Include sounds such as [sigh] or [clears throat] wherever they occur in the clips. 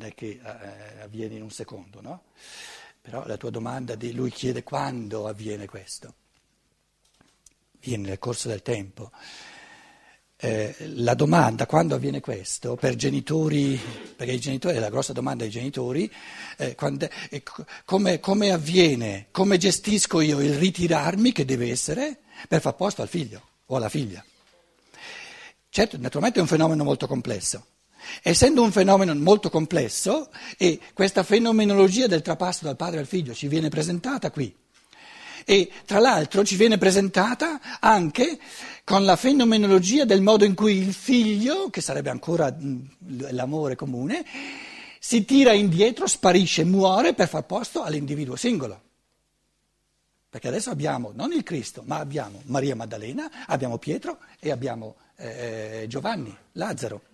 non è che eh, avviene in un secondo, no? Però la tua domanda di lui chiede quando avviene questo. Viene nel corso del tempo. Eh, la domanda quando avviene questo per genitori, perché i genitori, la grossa domanda dei genitori, eh, quando, eh, come, come avviene, come gestisco io il ritirarmi che deve essere per far posto al figlio o alla figlia. Certo, naturalmente è un fenomeno molto complesso. Essendo un fenomeno molto complesso e questa fenomenologia del trapasso dal padre al figlio ci viene presentata qui e tra l'altro ci viene presentata anche con la fenomenologia del modo in cui il figlio, che sarebbe ancora l'amore comune, si tira indietro, sparisce, muore per far posto all'individuo singolo. Perché adesso abbiamo non il Cristo, ma abbiamo Maria Maddalena, abbiamo Pietro e abbiamo eh, Giovanni, Lazzaro.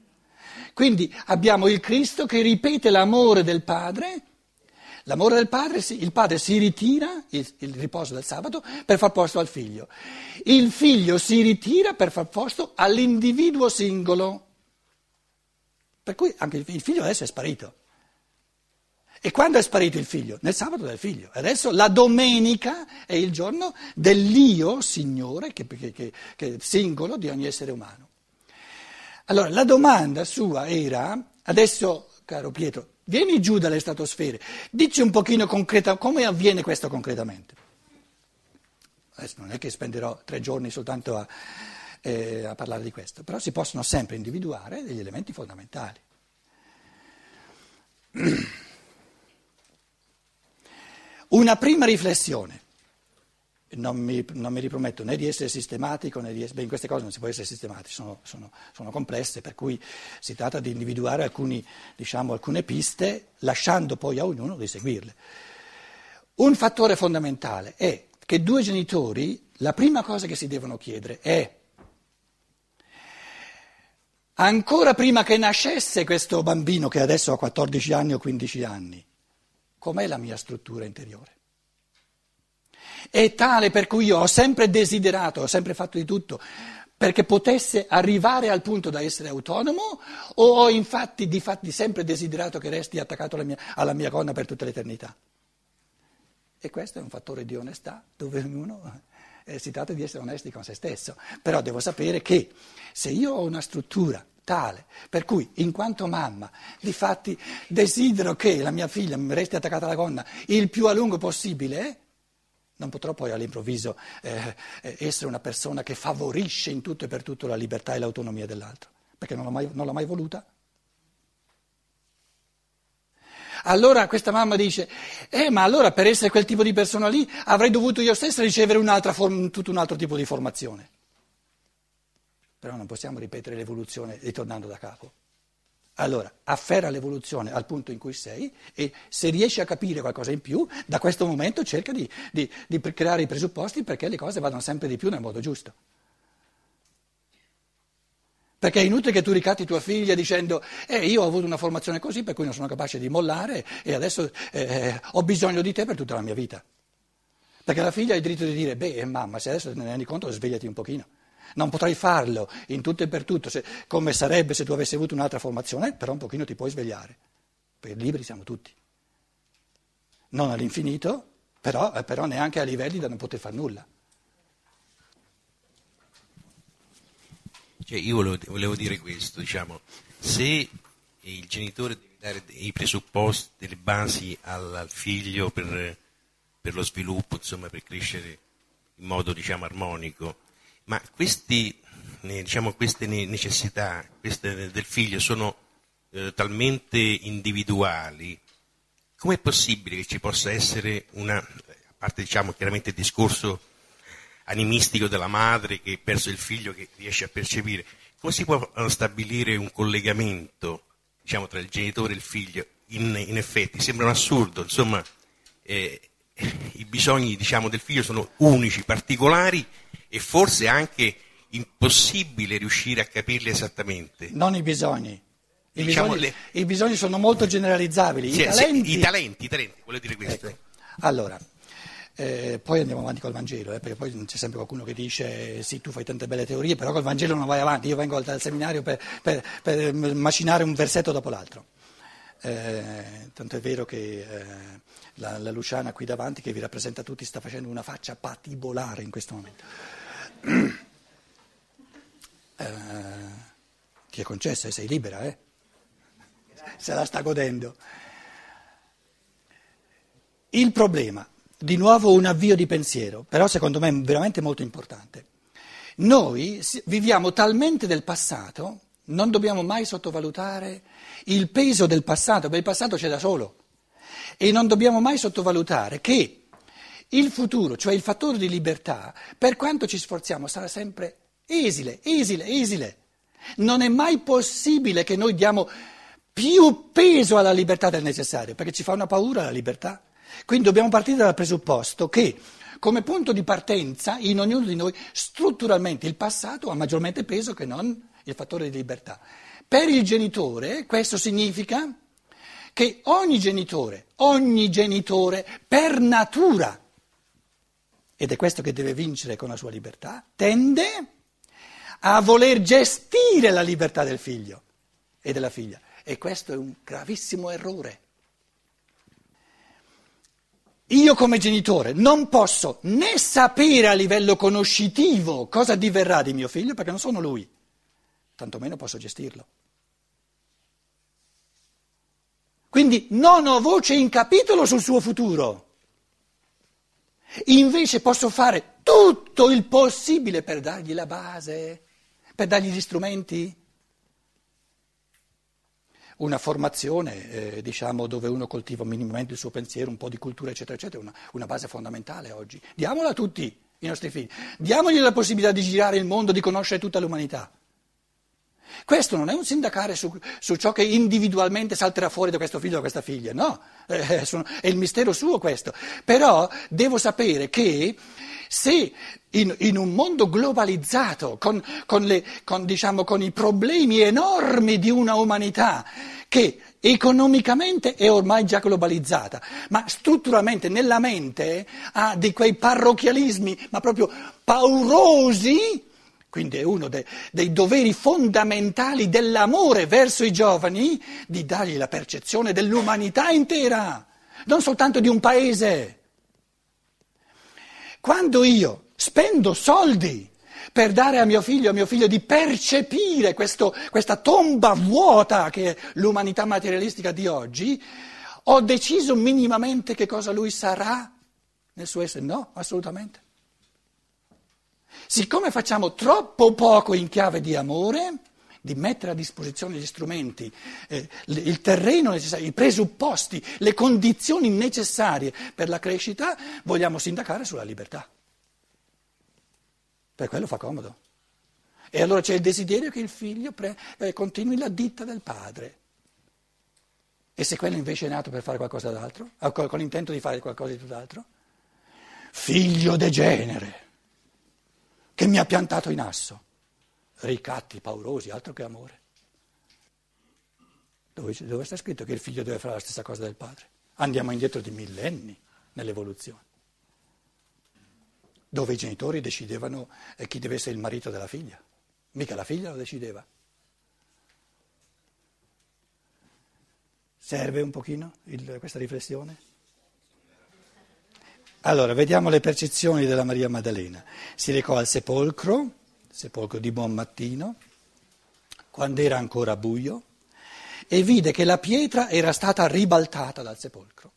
Quindi abbiamo il Cristo che ripete l'amore del Padre L'amore del padre, il padre si ritira, il, il, riposo del sabato, per far posto al figlio. Il figlio si ritira per far posto all'individuo singolo. Per cui anche il figlio adesso è sparito. E quando è sparito il figlio? Nel sabato del figlio. Adesso la domenica è il giorno dell'io, Signore, che, che, che, singolo di ogni essere umano. Allora, la domanda sua era, adesso, caro Pietro, Vieni giù dalle stratosfere, dici un pochino concreta, come avviene questo concretamente. Adesso non è che spenderò tre giorni soltanto a, eh, a parlare di questo, però si possono sempre individuare degli elementi fondamentali. [clears throat] Una prima riflessione non mi, non mi, riprometto né di essere sistematico né di essere. Beh, in queste cose non si può essere sistematici, sono, sono, sono complesse, per cui si tratta di individuare alcuni, diciamo, alcune piste, lasciando poi a ognuno di seguirle. Un fattore fondamentale è che due genitori, la prima cosa che si devono chiedere è. Ancora prima che nascesse questo bambino che adesso ha 14 anni o 15 anni, com'è la mia struttura interiore? È tale per cui io ho sempre desiderato, ho sempre fatto di tutto perché potesse arrivare al punto da essere autonomo o ho infatti di fatti sempre desiderato che resti attaccato alla mia, alla mia gonna per tutta l'eternità? E questo è un fattore di onestà dove ognuno eh, si tratta di essere onesti con se stesso, però devo sapere che se io ho una struttura tale per cui in quanto mamma di fatti desidero che la mia figlia mi resti attaccata alla gonna il più a lungo possibile, non potrò poi all'improvviso eh, eh, essere una persona che favorisce in tutto e per tutto la libertà e l'autonomia dell'altro, perché non l'ho mai, non l'ho mai voluta. Allora questa mamma dice, eh ma allora per essere quel tipo di persona lì avrei dovuto io stessa ricevere form- tutto un altro tipo di formazione. Però non possiamo ripetere l'evoluzione ritornando da capo. Allora, afferra l'evoluzione al punto in cui sei e se riesci a capire qualcosa in più, da questo momento cerca di, di, di creare i presupposti perché le cose vadano sempre di più nel modo giusto. Perché è inutile che tu ricatti tua figlia dicendo eh, io ho avuto una formazione così per cui non sono capace di mollare e adesso eh, ho bisogno di te per tutta la mia vita. Perché la figlia ha il diritto di dire, beh mamma, se adesso te ne rendi conto svegliati un pochino. Non potrai farlo in tutto e per tutto, se, come sarebbe se tu avessi avuto un'altra formazione, però un pochino ti puoi svegliare, perché liberi siamo tutti. Non all'infinito, però, eh, però neanche a livelli da non poter fare nulla. Cioè, io volevo, volevo, dire questo, diciamo, se il genitore deve dare i presupposti, delle basi al, al figlio per, per, lo sviluppo, insomma, per crescere in modo diciamo, armonico, ma questi, diciamo, queste necessità queste del figlio sono eh, talmente individuali, com'è possibile che ci possa essere una, a parte diciamo, chiaramente il discorso animistico della madre che perso il figlio che riesce a percepire, come si può eh, stabilire un collegamento diciamo, tra il genitore e il figlio? In, in effetti sembra un assurdo, insomma, eh, i bisogni diciamo, del figlio sono unici, particolari e forse anche impossibile riuscire a capirli esattamente. Non i bisogni. I, diciamo bisogni, le... i bisogni, sono molto generalizzabili. Sì, I, talenti... Sì, I, talenti... i talenti, volevo dire questo. Ecco. Allora, eh, poi andiamo avanti col Vangelo, eh, perché poi c'è sempre qualcuno che dice sì, tu fai tante belle teorie, però col Vangelo non vai avanti. Io vengo dal seminario per, per, per macinare un versetto dopo l'altro. Eh, tanto è vero che eh, la, la, Luciana qui davanti, che vi rappresenta tutti, sta facendo una faccia patibolare in questo momento. [clears throat] Eh, ti è concessa sei libera, eh? Se la sta godendo. Il problema, di nuovo un avvio di pensiero, però secondo me è veramente molto importante. Noi viviamo talmente del passato, non dobbiamo mai sottovalutare il peso del passato, perché il passato c'è da solo. E non dobbiamo mai sottovalutare che il futuro, cioè il fattore di libertà, per quanto ci sforziamo, sarà sempre esile, esile, esile. Non è mai possibile che noi diamo più peso alla libertà del necessario, perché ci fa una paura la libertà. Quindi dobbiamo partire dal presupposto che come punto di partenza in ognuno di noi strutturalmente il passato ha maggiormente peso che non il fattore di libertà. Per il genitore questo significa che ogni genitore, ogni genitore per natura, ed è questo che deve vincere con la sua libertà, tende a voler gestire la libertà del figlio e della figlia. E questo è un gravissimo errore. Io come genitore non posso né sapere a livello conoscitivo cosa diverrà di mio figlio perché non sono lui, tantomeno posso gestirlo. Quindi non ho voce in capitolo sul suo futuro. Invece posso fare tutto il possibile per dargli la base, per dargli gli strumenti una formazione eh, diciamo, dove uno coltiva minimamente il suo pensiero, un po' di cultura, eccetera, eccetera, una, una base fondamentale oggi. Diamola a tutti i nostri figli, diamogli la possibilità di girare il mondo, di conoscere tutta l'umanità. Questo non è un sindacare su, su, ciò che individualmente salterà fuori da questo figlio o da questa figlia, no, eh, sono, è il mistero suo questo. Però devo sapere che se in, in un mondo globalizzato, con, con, le, con, diciamo, con i problemi enormi di una umanità che economicamente è ormai già globalizzata, ma strutturalmente nella mente ha di quei parrocchialismi, ma proprio paurosi, quindi è uno de, dei doveri fondamentali dell'amore verso i giovani, di dargli la percezione dell'umanità intera, non soltanto di un paese. Quando io spendo soldi per dare a mio figlio, a mio figlio di percepire questo, questa tomba vuota che è l'umanità materialistica di oggi, ho deciso minimamente che cosa lui sarà nel suo essere? No, assolutamente. Siccome facciamo troppo poco in chiave di amore, di mettere a disposizione gli strumenti, eh, il terreno necessario, i presupposti, le condizioni necessarie per la crescita, vogliamo sindacare sulla libertà. Per quello fa comodo. E allora c'è il desiderio che il figlio pre- eh, continui la ditta del padre. E se quello invece è nato per fare qualcosa d'altro, con l'intento di fare qualcosa di tutt'altro? Figlio degenere, che mi ha piantato in asso ricatti paurosi, altro che amore. Dove, dove sta scritto che il figlio deve fare la stessa cosa del padre? Andiamo indietro di millenni nell'evoluzione, dove i genitori decidevano chi deve essere il marito della figlia, mica la figlia lo decideva. Serve un pochino il, questa riflessione? Allora, vediamo le percezioni della Maria Maddalena. Si recò al sepolcro sepolcro di buon mattino, quando era ancora buio, e vide che la pietra era stata ribaltata dal sepolcro.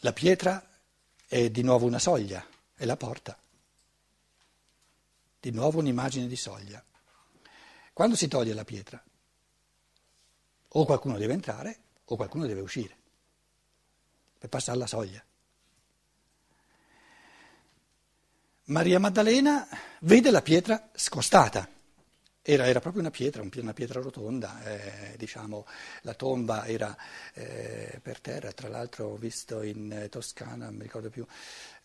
La pietra è di nuovo una soglia, è la porta. Di nuovo un'immagine di soglia. Quando si toglie la pietra, o qualcuno deve entrare o qualcuno deve uscire per passare la soglia. Maria Maddalena vede la pietra scostata. Era, era proprio una pietra, una pietra rotonda, eh, diciamo, la tomba era eh, per terra, tra l'altro ho visto in Toscana, non mi ricordo più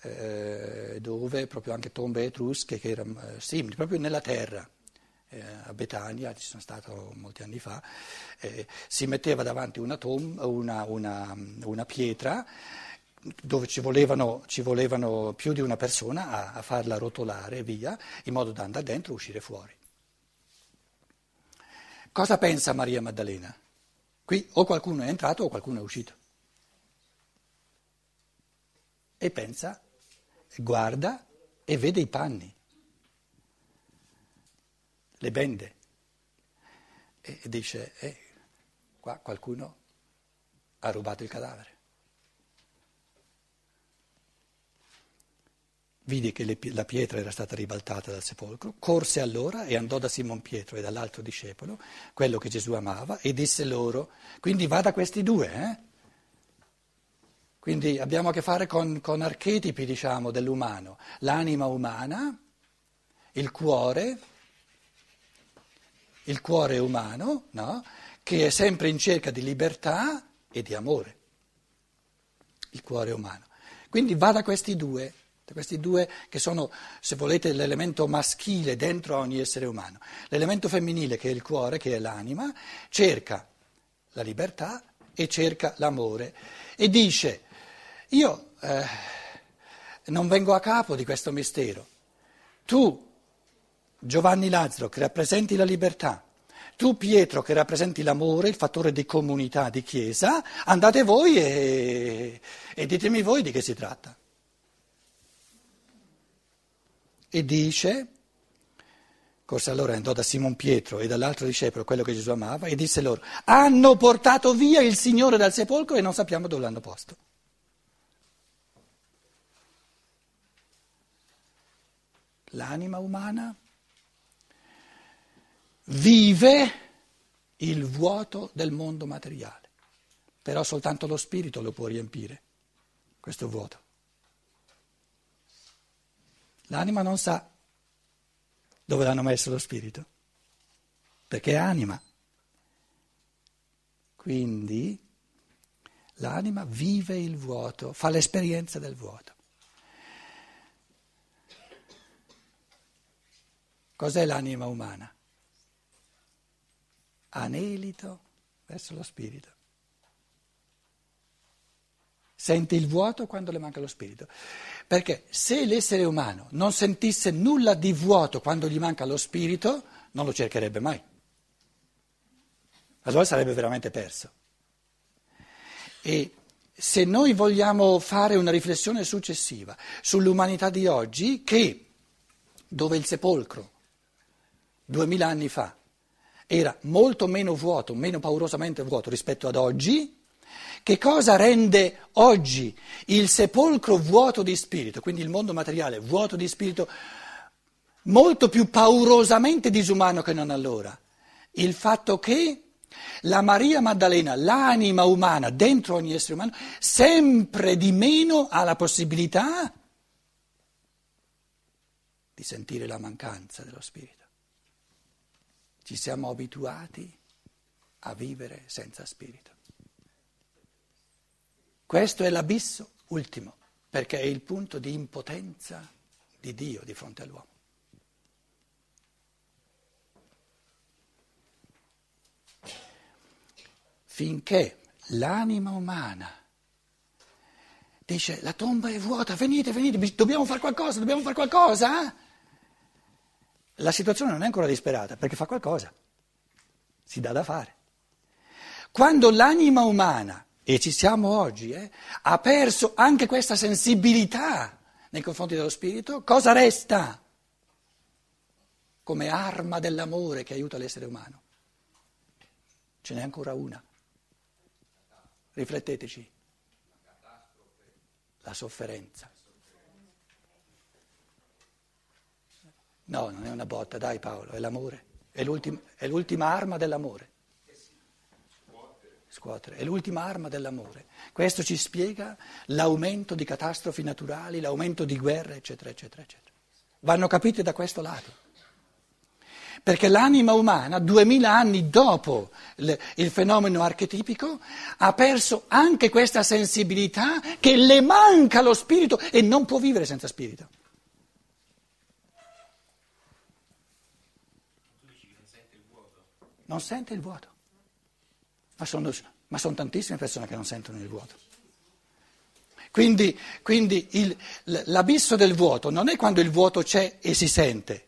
eh, dove, proprio anche tombe etrusche che erano eh, simili, proprio nella terra. Eh, a Betania, ci sono stato molti anni fa, eh, si metteva davanti una, tomba, una, una, una pietra dove ci volevano, ci volevano, più di una persona a, a, farla rotolare via, in modo da andare dentro e uscire fuori. Cosa pensa Maria Maddalena? Qui o qualcuno è entrato o qualcuno è uscito. E pensa, guarda e vede i panni, le bende. E dice, eh, qua qualcuno ha rubato il cadavere. vide che le, la pietra era stata ribaltata dal sepolcro, corse allora e andò da Simon Pietro e dall'altro discepolo, quello che Gesù amava, e disse loro, quindi va da questi due, eh? Quindi abbiamo a che fare con, con archetipi, diciamo, dell'umano, l'anima umana, il cuore, il cuore umano, no? che è sempre in cerca di libertà e di amore, il cuore umano. Quindi va da questi due questi due che sono, se volete, l'elemento maschile dentro ogni essere umano. L'elemento femminile, che è il cuore, che è l'anima, cerca la libertà e cerca l'amore e dice, io eh, non vengo a capo di questo mistero. Tu, Giovanni Lazzaro, che rappresenti la libertà, tu Pietro che rappresenti l'amore, il fattore di comunità, di chiesa, andate voi e, e ditemi voi di che si tratta. e dice, corse allora andò da Simon Pietro e dall'altro discepolo, quello che Gesù amava, e disse loro, hanno portato via il Signore dal sepolcro e non sappiamo dove l'hanno posto. L'anima umana vive il vuoto del mondo materiale, però soltanto lo spirito lo può riempire, questo vuoto. L'anima non sa dove l'hanno messo lo spirito, perché è anima. Quindi l'anima vive il vuoto, fa l'esperienza del vuoto. Cos'è l'anima umana? Anelito verso lo spirito. Sente il vuoto quando le manca lo spirito. Perché se l'essere umano non sentisse nulla di vuoto quando gli manca lo spirito, non lo cercherebbe mai. Allora sarebbe veramente perso. E se noi vogliamo fare una riflessione successiva sull'umanità di oggi, che dove il sepolcro, duemila anni fa, era molto meno vuoto, meno paurosamente vuoto rispetto ad oggi, che cosa rende oggi il sepolcro vuoto di spirito, quindi il mondo materiale vuoto di spirito, molto più paurosamente disumano che non allora? Il fatto che la Maria Maddalena, l'anima umana dentro ogni essere umano, sempre di meno ha la possibilità di sentire la mancanza dello spirito. Ci siamo abituati a vivere senza spirito. Questo è l'abisso ultimo, perché è il punto di impotenza di Dio di fronte all'uomo. Finché l'anima umana dice la tomba è vuota, venite, venite, dobbiamo fare qualcosa, dobbiamo fare qualcosa, la situazione non è ancora disperata perché fa qualcosa, si dà da fare. Quando l'anima umana e ci siamo oggi, eh, ha perso anche questa sensibilità nei confronti dello Spirito, cosa resta come arma dell'amore che aiuta l'essere umano? Ce n'è ancora una. Rifletteteci. La sofferenza. No, non è una botta, dai Paolo, è l'amore. È, l'ultima, è l'ultima arma dell'amore scuotere, è l'ultima arma dell'amore. Questo ci spiega l'aumento di catastrofi naturali, l'aumento di guerre, eccetera, eccetera, eccetera. Vanno capite da questo lato. Perché l'anima umana, duemila anni dopo il fenomeno archetipico, ha perso anche questa sensibilità che le manca lo spirito e non può vivere senza spirito. Non sente il vuoto ma sono, ma sono tantissime persone che non sentono il vuoto. Quindi, quindi il, l'abisso del vuoto non è quando il vuoto c'è e si sente,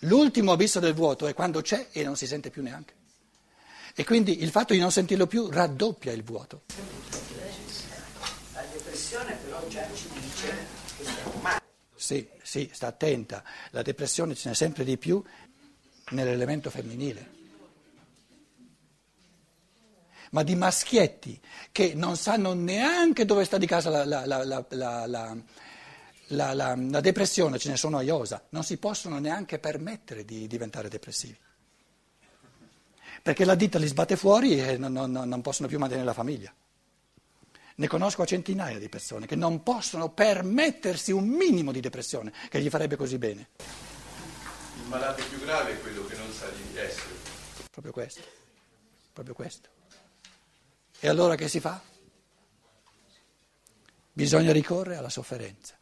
l'ultimo abisso del vuoto è quando c'è e non si sente più neanche. E quindi il fatto di non sentirlo più raddoppia il vuoto. La depressione però già ci dice che stiamo male. Sì, sì, sta attenta. La depressione ce n'è sempre di più nell'elemento femminile. Ma di maschietti che non sanno neanche dove sta di casa la, la, la, la depressione, ce ne sono a iosa, non si possono neanche permettere di diventare depressivi perché la ditta li sbatte fuori e non, non, non possono più mantenere la famiglia. Ne conosco centinaia di persone che non possono permettersi un minimo di depressione che gli farebbe così bene. Il malato più grave è quello che non sa di essere. Proprio questo, proprio questo. E allora che si fa? Bisogna ricorrere alla sofferenza.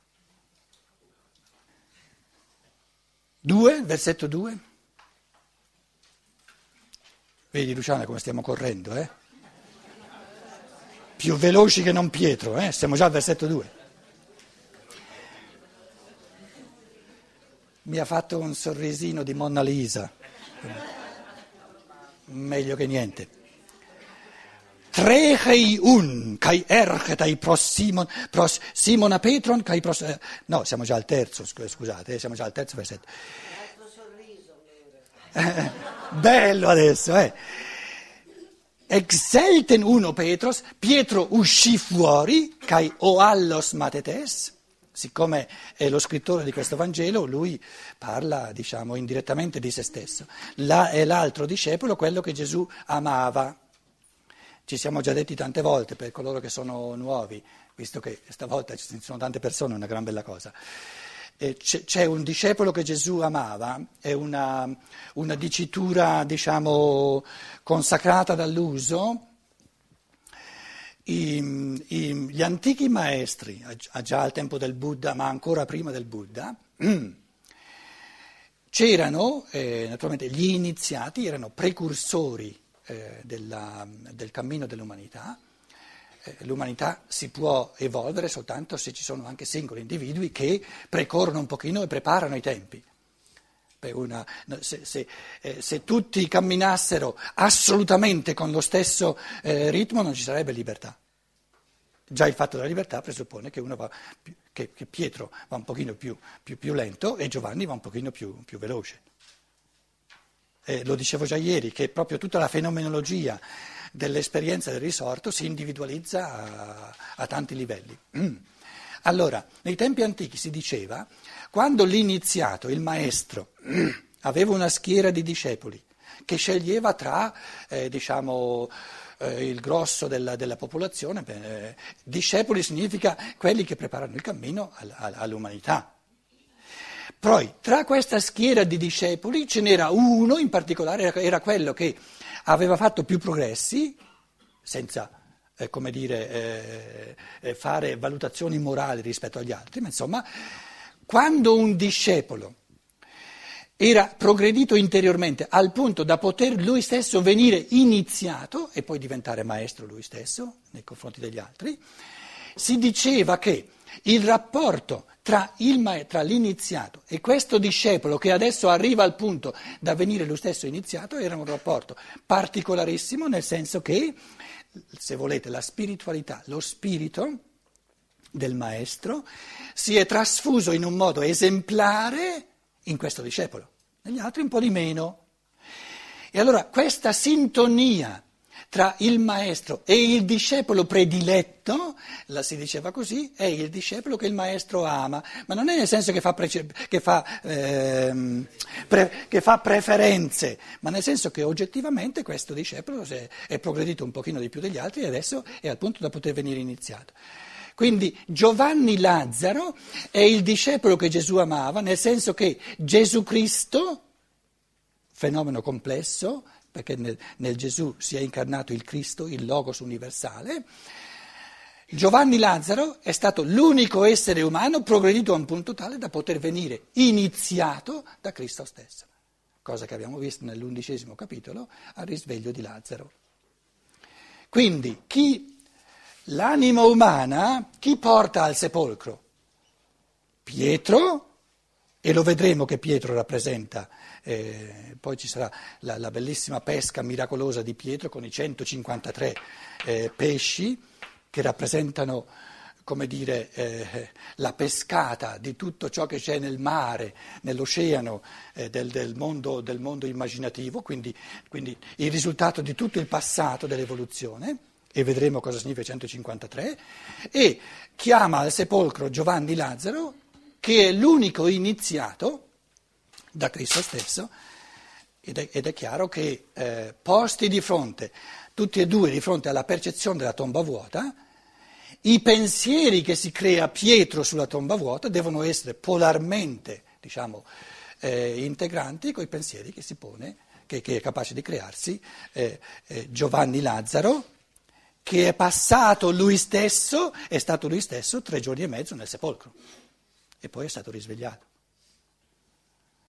Due, versetto 2. Vedi Luciana come stiamo correndo, eh? Più veloci che non Pietro, eh? Siamo già al versetto 2. Mi ha fatto un sorrisino di Monna Lisa. Meglio che niente. Trechei un, kai erchetai pros Simon, pros Simona Petron, kai pros... Eh, no, siamo già al terzo, scusate, eh, siamo già al terzo versetto. bello adesso, eh. Exelten uno Petros, Pietro uscì fuori, kai oallos matetes, siccome è lo scrittore di questo Vangelo, lui parla, diciamo, indirettamente di se stesso. Là è l'altro discepolo, quello che Gesù amava. Ci siamo già detti tante volte per coloro che sono nuovi, visto che stavolta ci sono tante persone, è una gran bella cosa c'è un discepolo che Gesù amava, è una, una dicitura diciamo, consacrata dall'uso. I, i, gli antichi maestri, già al tempo del Buddha, ma ancora prima del Buddha, c'erano, eh, naturalmente gli iniziati erano precursori eh, della, del cammino dell'umanità eh, l'umanità si può evolvere soltanto se ci sono anche singoli individui che precorrono un pochino e preparano i tempi. Una, se, se, eh, se, tutti camminassero assolutamente con lo stesso eh, ritmo non ci sarebbe libertà. Già il fatto della libertà presuppone che, va, che, che Pietro va un pochino più, più, più, lento e Giovanni va un pochino più, più veloce. Eh, lo dicevo già ieri, che proprio tutta la fenomenologia dell'esperienza del risorto si individualizza a, a tanti livelli. Mm. Allora, nei tempi antichi si diceva, quando l'iniziato, il maestro, aveva una schiera di discepoli che sceglieva tra, eh, diciamo, eh, il grosso della, della popolazione, eh, discepoli significa quelli che preparano il cammino all'umanità. Poi, tra questa schiera di discepoli ce n'era uno in particolare, era quello che aveva fatto più progressi, senza eh, come dire, eh, eh, fare valutazioni morali rispetto agli altri, ma insomma, quando un discepolo era progredito interiormente al punto da poter lui stesso venire iniziato e poi diventare maestro lui stesso nei confronti degli altri, si diceva che il rapporto tra, il, tra, l'iniziato e questo discepolo che adesso arriva al punto da venire lo stesso iniziato era un rapporto particolarissimo nel senso che, se volete, la spiritualità, lo spirito del maestro si è trasfuso in un modo esemplare in questo discepolo, negli altri un po' di meno. E allora questa sintonia tra il maestro e il discepolo prediletto, la si diceva così, è il discepolo che il maestro ama, ma non è nel senso che fa, prece- che fa, ehm, pre- che fa preferenze, ma nel senso che oggettivamente questo discepolo è, è progredito un pochino di più degli altri e adesso è al punto da poter venire iniziato. Quindi Giovanni Lazzaro è il discepolo che Gesù amava, nel senso che Gesù Cristo, fenomeno complesso, perché nel, nel Gesù si è incarnato il Cristo, il Logos universale. Giovanni Lazzaro è stato l'unico essere umano progredito a un punto tale da poter venire iniziato da Cristo stesso, cosa che abbiamo visto nell'undicesimo capitolo al risveglio di Lazzaro. Quindi chi, l'anima umana, chi porta al sepolcro? Pietro e lo vedremo che Pietro rappresenta, eh, poi ci sarà la, la, bellissima pesca miracolosa di Pietro con i 153 eh, pesci che rappresentano come dire, eh, la pescata di tutto ciò che c'è nel mare, nell'oceano eh, del, del, mondo, del, mondo, immaginativo, quindi, quindi, il risultato di tutto il passato dell'evoluzione, e vedremo cosa significa 153, e chiama al sepolcro Giovanni Lazzaro, che è l'unico iniziato da Cristo stesso, ed è, ed è chiaro che eh, posti di fronte, tutti e due di fronte alla percezione della tomba vuota, i pensieri che si crea Pietro sulla tomba vuota devono essere polarmente, diciamo, eh, integranti con i pensieri che si pone, che, che è capace di crearsi eh, eh, Giovanni Lazzaro, che è passato lui stesso, è stato lui stesso tre giorni e mezzo nel sepolcro e poi è stato risvegliato.